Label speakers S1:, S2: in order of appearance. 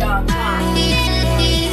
S1: Dot com.